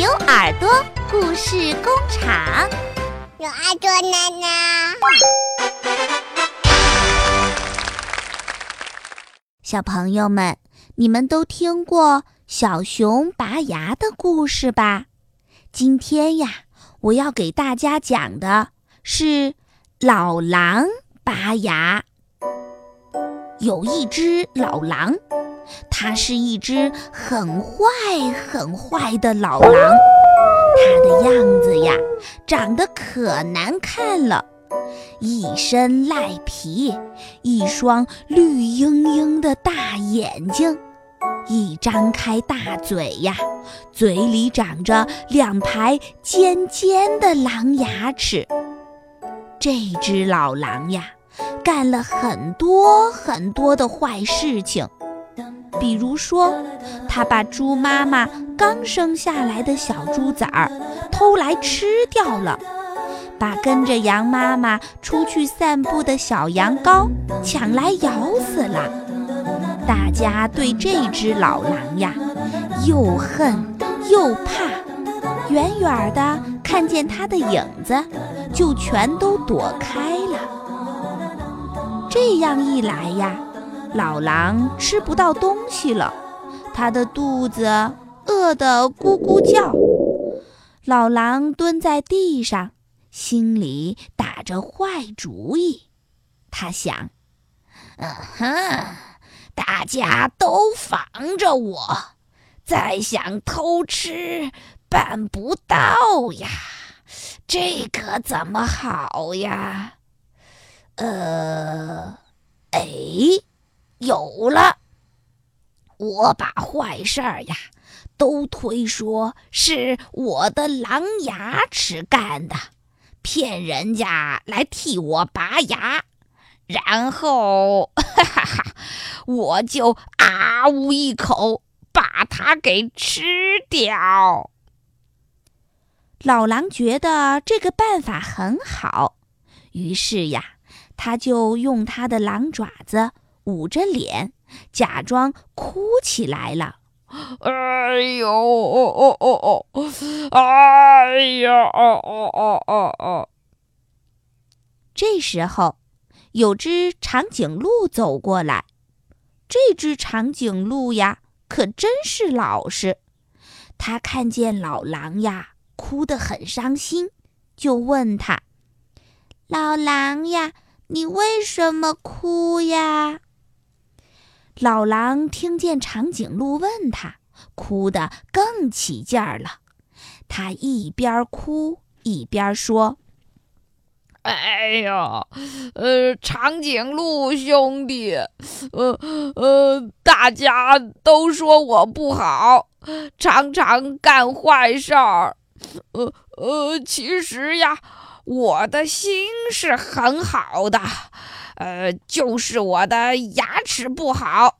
牛耳朵故事工厂，有耳朵奶奶。小朋友们，你们都听过小熊拔牙的故事吧？今天呀，我要给大家讲的是老狼拔牙。有一只老狼。它是一只很坏、很坏的老狼，它的样子呀，长得可难看了，一身赖皮，一双绿莹莹的大眼睛，一张开大嘴呀，嘴里长着两排尖尖的狼牙齿。这只老狼呀，干了很多很多的坏事情。比如说，他把猪妈妈刚生下来的小猪崽儿偷来吃掉了，把跟着羊妈妈出去散步的小羊羔抢来咬死了。大家对这只老狼呀，又恨又怕，远远的看见它的影子，就全都躲开了。这样一来呀。老狼吃不到东西了，它的肚子饿得咕咕叫。老狼蹲在地上，心里打着坏主意。他想：“嗯哼，大家都防着我，再想偷吃办不到呀，这可怎么好呀？”呃，哎。有了，我把坏事儿呀都推说是我的狼牙齿干的，骗人家来替我拔牙，然后哈哈哈，我就啊呜一口把它给吃掉。老狼觉得这个办法很好，于是呀，他就用他的狼爪子。捂着脸，假装哭起来了。哎呦哦哦哦哦！哎呀哦哦哦哦哦！这时候，有只长颈鹿走过来。这只长颈鹿呀，可真是老实。它看见老狼呀，哭得很伤心，就问他：“老狼呀，你为什么哭呀？”老狼听见长颈鹿问他，哭得更起劲儿了。他一边哭一边说：“哎呀，呃，长颈鹿兄弟，呃呃，大家都说我不好，常常干坏事儿。呃呃，其实呀，我的心是很好的。”呃，就是我的牙齿不好，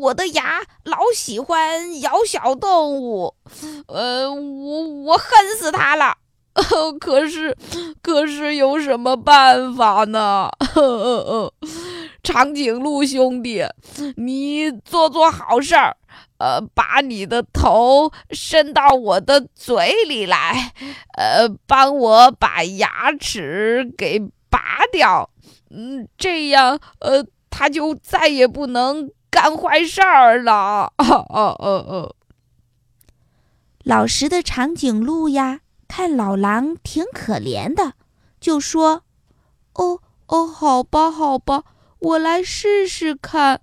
我的牙老喜欢咬小动物，呃，我我恨死它了。可是，可是有什么办法呢？长颈鹿兄弟，你做做好事儿，呃，把你的头伸到我的嘴里来，呃，帮我把牙齿给拔掉。嗯，这样，呃，他就再也不能干坏事儿了。哦哦哦哦！老实的长颈鹿呀，看老狼挺可怜的，就说：“哦哦，好吧好吧，我来试试看。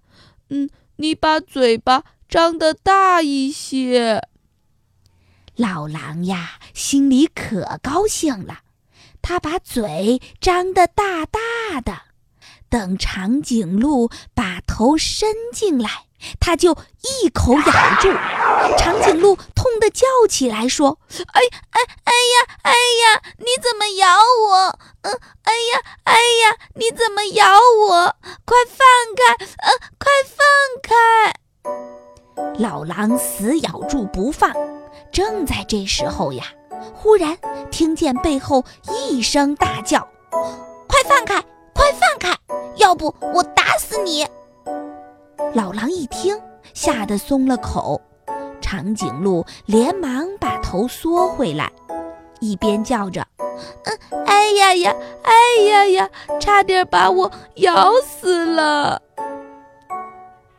嗯，你把嘴巴张得大一些。”老狼呀，心里可高兴了。他把嘴张得大大的，等长颈鹿把头伸进来，他就一口咬住。长颈鹿痛得叫起来，说：“哎哎哎呀哎呀，你怎么咬我？嗯，哎呀哎呀，你怎么咬我？快放开！呃，快放开！”老狼死咬住不放。正在这时候呀。忽然听见背后一声大叫：“快放开！快放开！要不我打死你！”老狼一听，吓得松了口。长颈鹿连忙把头。缩回来，一边叫着：“嗯，哎呀呀，哎呀呀，差点把我咬死了！”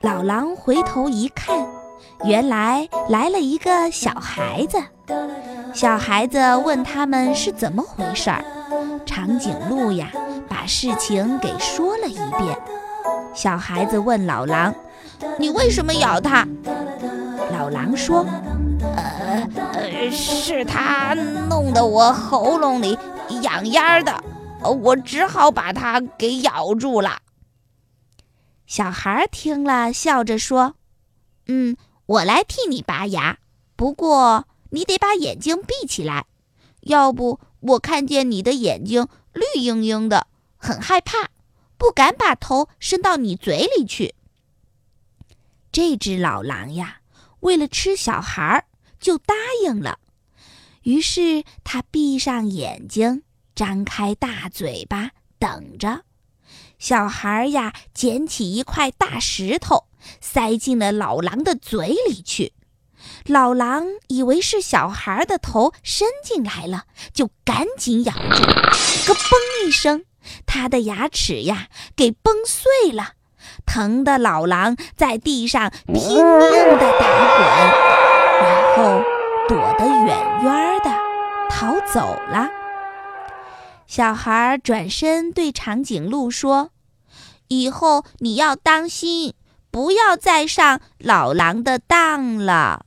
老狼回头一看，原来来了一个小孩子。小孩子问他们是怎么回事儿，长颈鹿呀，把事情给说了一遍。小孩子问老狼：“你为什么咬他？”老狼说：“呃呃，是他弄得我喉咙里痒痒的，我只好把它给咬住了。”小孩听了，笑着说：“嗯，我来替你拔牙，不过你得把眼睛闭起来，要不我看见你的眼睛绿莹莹的，很害怕，不敢把头伸到你嘴里去。”这只老狼呀。为了吃小孩儿，就答应了。于是他闭上眼睛，张开大嘴巴，等着。小孩儿呀，捡起一块大石头，塞进了老狼的嘴里去。老狼以为是小孩的头伸进来了，就赶紧咬住。咯嘣一声，他的牙齿呀，给崩碎了。疼的老狼在地上拼命地打滚，然后躲得远远的，逃走了。小孩转身对长颈鹿说：“以后你要当心，不要再上老狼的当了。”